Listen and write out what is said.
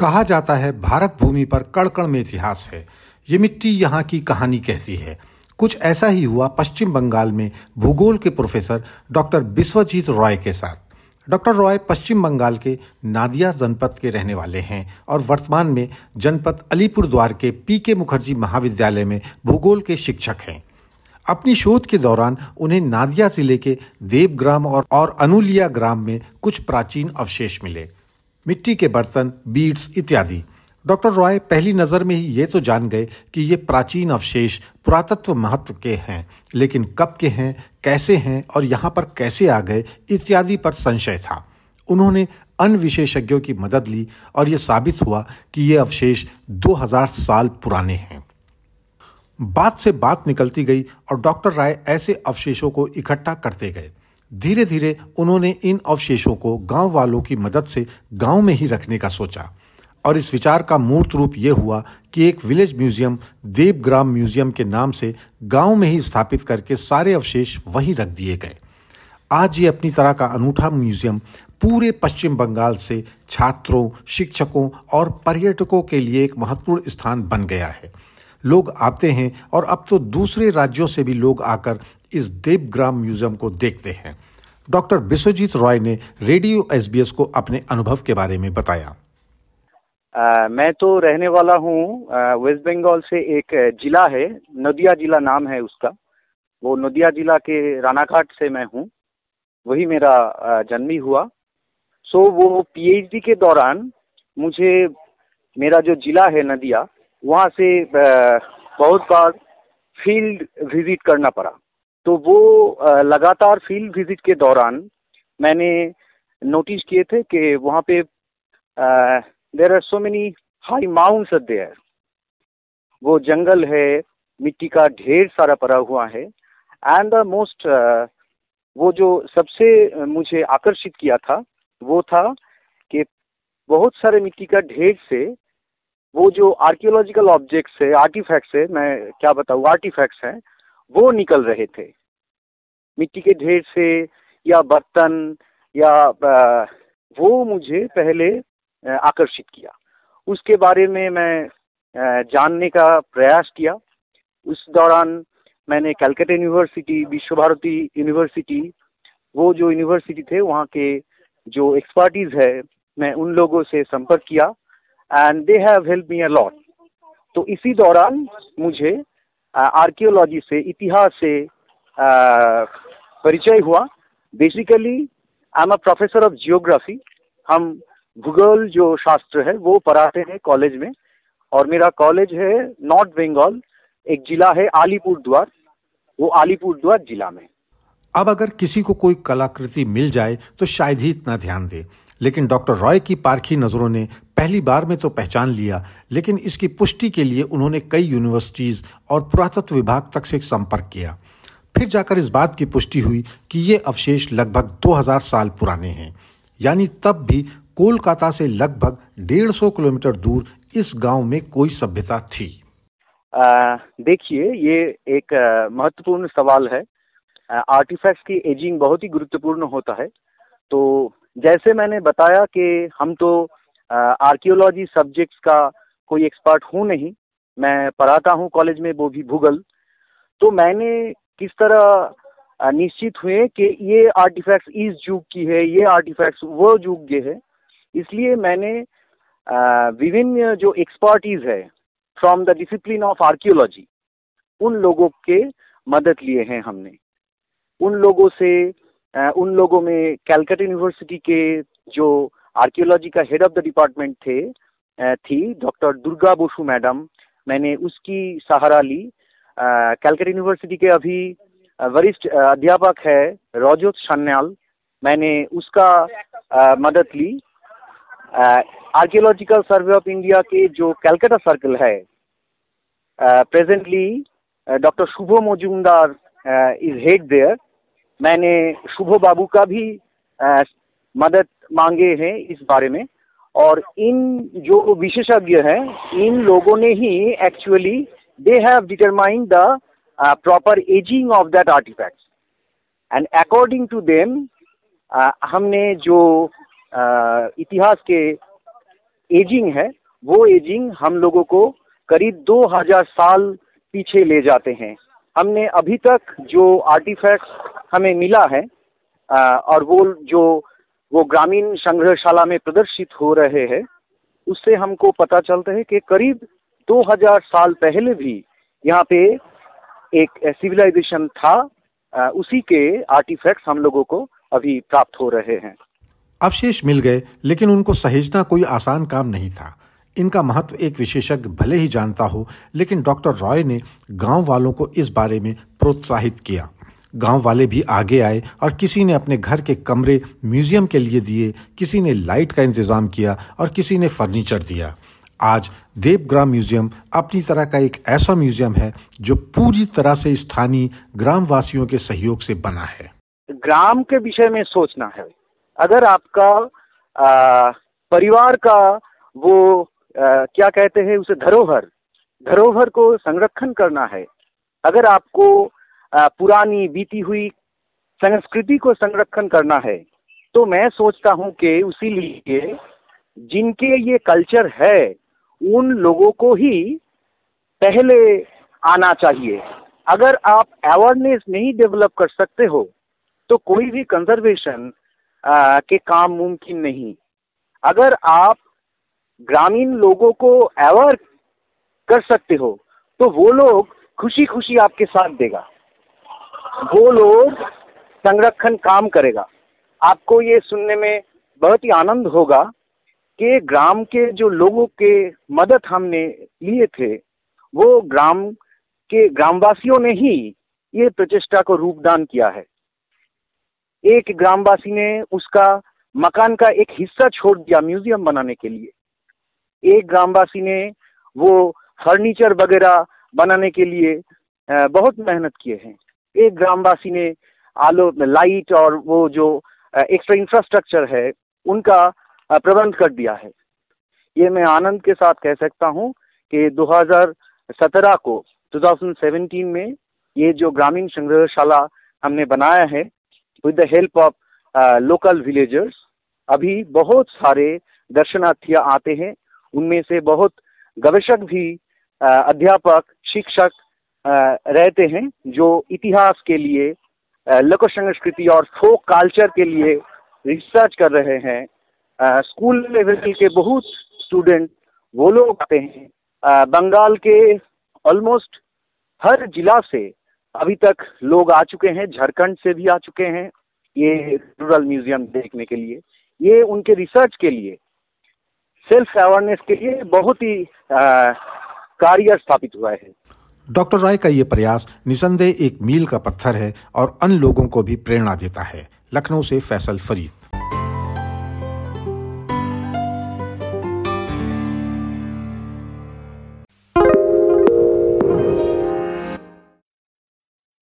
कहा जाता है भारत भूमि पर कण में इतिहास है। ये मिट्टी यहाँ की कहानी कहती है। कुछ ऐसा ही हुआ पश्चिम बंगाल में भूगोल के प्रोफेसर डॉक्टर विश्वजीत रॉय के साथ। डॉक्टर रॉय पश्चिम बंगाल के नादिया जनपद के रहने वाले हैं और वर्तमान में जनपद अलीपुर द्वार के पी के मुखर्जी महाविद्यालय में भूगोल के शिक्षक हैं। अपनी शोध के दौरान उन्हें नादिया ज़िले के देवग्राम और, और अनुलिया ग्राम में कुछ प्राचीन अवशेष मिले। मिट्टी के बर्तन बीड्स इत्यादि। डॉक्टर रॉय पहली नज़र में ही ये तो जान गए कि ये प्राचीन अवशेष पुरातत्व महत्व के हैं, लेकिन कब के हैं, कैसे हैं और यहाँ पर कैसे आ गए, इत्यादि पर संशय था। उन्होंने अन्य विशेषज्ञों की मदद ली और ये साबित हुआ कि ये अवशेष 2000 साल पुराने हैं। बात से बात निकलती गई और डॉक्टर राय ऐसे अवशेषों को इकट्ठा करते गए। धीरे धीरे उन्होंने इन अवशेषों को गाँव वालों की मदद से गाँव में ही रखने का सोचा। और इस विचार का मूर्त रूप ये हुआ कि एक विलेज म्यूज़ियम, देवग्राम म्यूज़ियम के नाम से गाँव में ही स्थापित करके सारे अवशेष वहीं रख दिए गए। आज ये अपनी तरह का अनूठा म्यूज़ियम पूरे पश्चिम बंगाल से छात्रों, शिक्षकों और पर्यटकों के लिए एक महत्वपूर्ण स्थान बन गया है। लोग आते हैं और अब तो दूसरे राज्यों से भी लोग आकर इस देवग्राम म्यूज़ियम को देखते हैं। डॉक्टर विश्वजीत रॉय ने रेडियो एसबीएस को अपने अनुभव के बारे में बताया। आ, मैं तो रहने वाला हूँ वेस्ट बंगाल से एक जिला है नदिया जिला नाम है उसका। वो नदिया जिला के रानाघाट से मैं हूँ। वही मेरा जन्मी हुआ। सो वो पीएचडी के दौरान मुझे मेरा जो जिला है नदिया वहाँ से बहुत बार फ़ील्ड विज़िट करना पड़ा। तो वो लगातार फ़ील्ड विज़िट के दौरान मैंने नोटिस किए थे कि वहाँ पे there are so many high mounts there वो जंगल है, मिट्टी का ढेर सारा पड़ा हुआ है। एंड द मोस्ट वो जो सबसे मुझे आकर्षित किया था, वो था कि बहुत सारे मिट्टी का ढेर से वो जो आर्कियोलॉजिकल ऑब्जेक्ट्स है आर्टिफैक्ट्स है, मैं क्या बताऊँ आर्टिफैक्ट्स हैं, वो निकल रहे थे। मिट्टी के ढेर से या बर्तन या वो मुझे पहले आकर्षित किया। उसके बारे में मैं जानने का प्रयास किया। उस दौरान मैंने कैलकाटा यूनिवर्सिटी, विश्व भारती यूनिवर्सिटी, वो जो यूनिवर्सिटी थे, वहाँ के जो एक्सपर्टीज है, मैं उन लोगों से संपर्क किया। And they have help me a lot तो इसी दौरान मुझे आर्कियोलॉजी से, इतिहास से परिचय हुआ। Basically I am a professor of geography हम भूगोल जो शास्त्र है, वो पढ़ाते हैं कॉलेज में। और मेरा कॉलेज है नॉर्थ बंगाल एक जिला है आलीपुर द्वार वो आलीपुर द्वार जिला में। अब अगर किसी को कोई कलाकृति मिल जाए तो शायद ही इतना ध्यान दे। लेकिन डॉक्टर रॉय की पारखी नज़रों ने पहली बार में तो पहचान लिया, लेकिन इसकी पुष्टि के लिए उन्होंने कई यूनिवर्सिटीज और पुरातत्व विभाग तक से संपर्क किया। फिर जाकर इस बात की पुष्टि हुई कि ये अवशेष लगभग 2000 साल पुराने हैं। यानी तब भी कोलकाता से लगभग 150 किलोमीटर दूर इस गाँव में कोई सभ्यता थी। देखिए, ये एक महत्वपूर्ण सवाल है। आर्टिफैक्ट्स की एजिंग बहुत ही गुरुत्वपूर्ण होता है। तो जैसे मैंने बताया कि हम तो आर्कियोलॉजी सब्जेक्ट्स का कोई एक्सपर्ट हूँ नहीं, मैं पढ़ाता हूँ कॉलेज में, वो भी भूगल। तो मैंने किस तरह निश्चित हुए कि ये आर्टिफैक्ट्स इस युग की है, ये आर्टिफैक्ट्स वो युग के है। इसलिए मैंने विभिन्न जो एक्सपर्टीज है from the discipline of archaeology उन लोगों के मदद लिए हैं हमने। उन लोगों से उन लोगों में कैलकटा यूनिवर्सिटी के जो आर्कियोलॉजी का हेड ऑफ़ द डिपार्टमेंट थे थी डॉक्टर दुर्गा बोसु मैडम मैंने उसकी सहारा ली। कैलकटा यूनिवर्सिटी के अभी वरिष्ठ अध्यापक है रोजोत सन्याल मैंने उसका आ, मदद ली। आर्कियोलॉजिकल सर्वे ऑफ़ इंडिया के जो कैलकाटा सर्कल है presently doctor Shubh Majumdar is head there मैंने शुभ बाबू का भी आ, मदद मांगे हैं इस बारे में। और इन जो विशेषज्ञ हैं इन लोगों ने ही actually they have determined the proper aging of that that and and to them हमने जो uh, इतिहास के एजिंग है वो एजिंग हम लोगों को करीब 2000 साल पीछे ले जाते हैं। हमने अभी तक जो आर्टिफैक्ट्स हमें मिला है और वो जो, वो ग्रामीण संग्रहशाला में प्रदर्शित हो रहे हैं, उससे हमको पता चलता है कि करीब 2000 साल पहले भी यहाँ पे एक सिविलाइजेशन था उसी के आर्टिफैक्ट्स हम लोगों को अभी प्राप्त हो रहे हैं। अवशेष मिल गए, लेकिन उनको सहेजना कोई आसान काम नहीं था। इनका महत्व एक विशेषज्ञ भले ही जानता हो, लेकिन डॉक्टर रॉय ने गाँव वालों को इस बारे में प्रोत्साहित किया। गाँव वाले भी आगे आए और किसी ने अपने घर के कमरे म्यूज़ियम के लिए दिए किसी ने लाइट का इंतज़ाम किया और किसी ने फर्नीचर दिया। आज देवग्राम म्यूज़ियम अपनी तरह का एक ऐसा म्यूज़ियम है जो पूरी तरह से स्थानीय ग्रामवासियों के सहयोग से बना है। ग्राम के विषय में सोचना है। अगर आपका आ, परिवार का वो आ, क्या कहते हैं उसे धरोहर धरोहर को संरक्षण करना है। अगर आपको पुरानी बीती हुई संस्कृति को संरक्षण करना है। तो मैं सोचता हूँ कि उसी लिए जिनके ये कल्चर है, उन लोगों को ही पहले आना चाहिए। अगर आप अवेयरनेस नहीं डेवलप कर सकते हो तो कोई भी कंजर्वेशन के काम मुमकिन नहीं। अगर आप ग्रामीण लोगों को अवेयर कर सकते हो तो वो लोग खुशी खुशी आपके साथ देगा। वो लोग संरक्षण काम करेगा। आपको ये सुनने में बहुत ही आनंद होगा कि ग्राम के जो लोगों के मदद हमने लिए थे, वो ग्राम के ग्रामवासियों ने ही ये प्रचेष्टा को रूपदान किया है। एक ग्रामवासी ने उसका मकान का एक हिस्सा छोड़ दिया म्यूज़ियम बनाने के लिए। एक ग्रामवासी ने वो फर्नीचर वगैरह बनाने के लिए बहुत मेहनत किए हैं। एक ग्रामवासी ने आलो, लाइट और वो जो एक्स्ट्रा इंफ्रास्ट्रक्चर है, उनका प्रबंध कर दिया है। ये मैं आनंद के साथ कह सकता हूँ कि 2017 को 2017 में ये जो ग्रामीण संग्रहशाला हमने बनाया है with the help of local villagers अभी बहुत सारे दर्शनार्थी आते हैं। उनमें से बहुत गवेषक भी अध्यापक, शिक्षक रहते हैं, जो इतिहास के लिए लोक संस्कृति और फोक कल्चर के लिए रिसर्च कर रहे हैं। स्कूल लेवल के बहुत स्टूडेंट वो लोग आते हैं। बंगाल के ऑलमोस्ट हर जिला से अभी तक लोग आ चुके हैं, झारखंड से भी आ चुके हैं, ये रूरल म्यूज़ियम देखने के लिए। ये उनके रिसर्च के लिए सेल्फ अवेयरनेस के लिए बहुत ही कार्य स्थापित हुआ है। डॉक्टर राय का ये प्रयास निसंदेह एक मील का पत्थर है और अन्य लोगों को भी प्रेरणा देता है। लखनऊ से फैसल फरीद।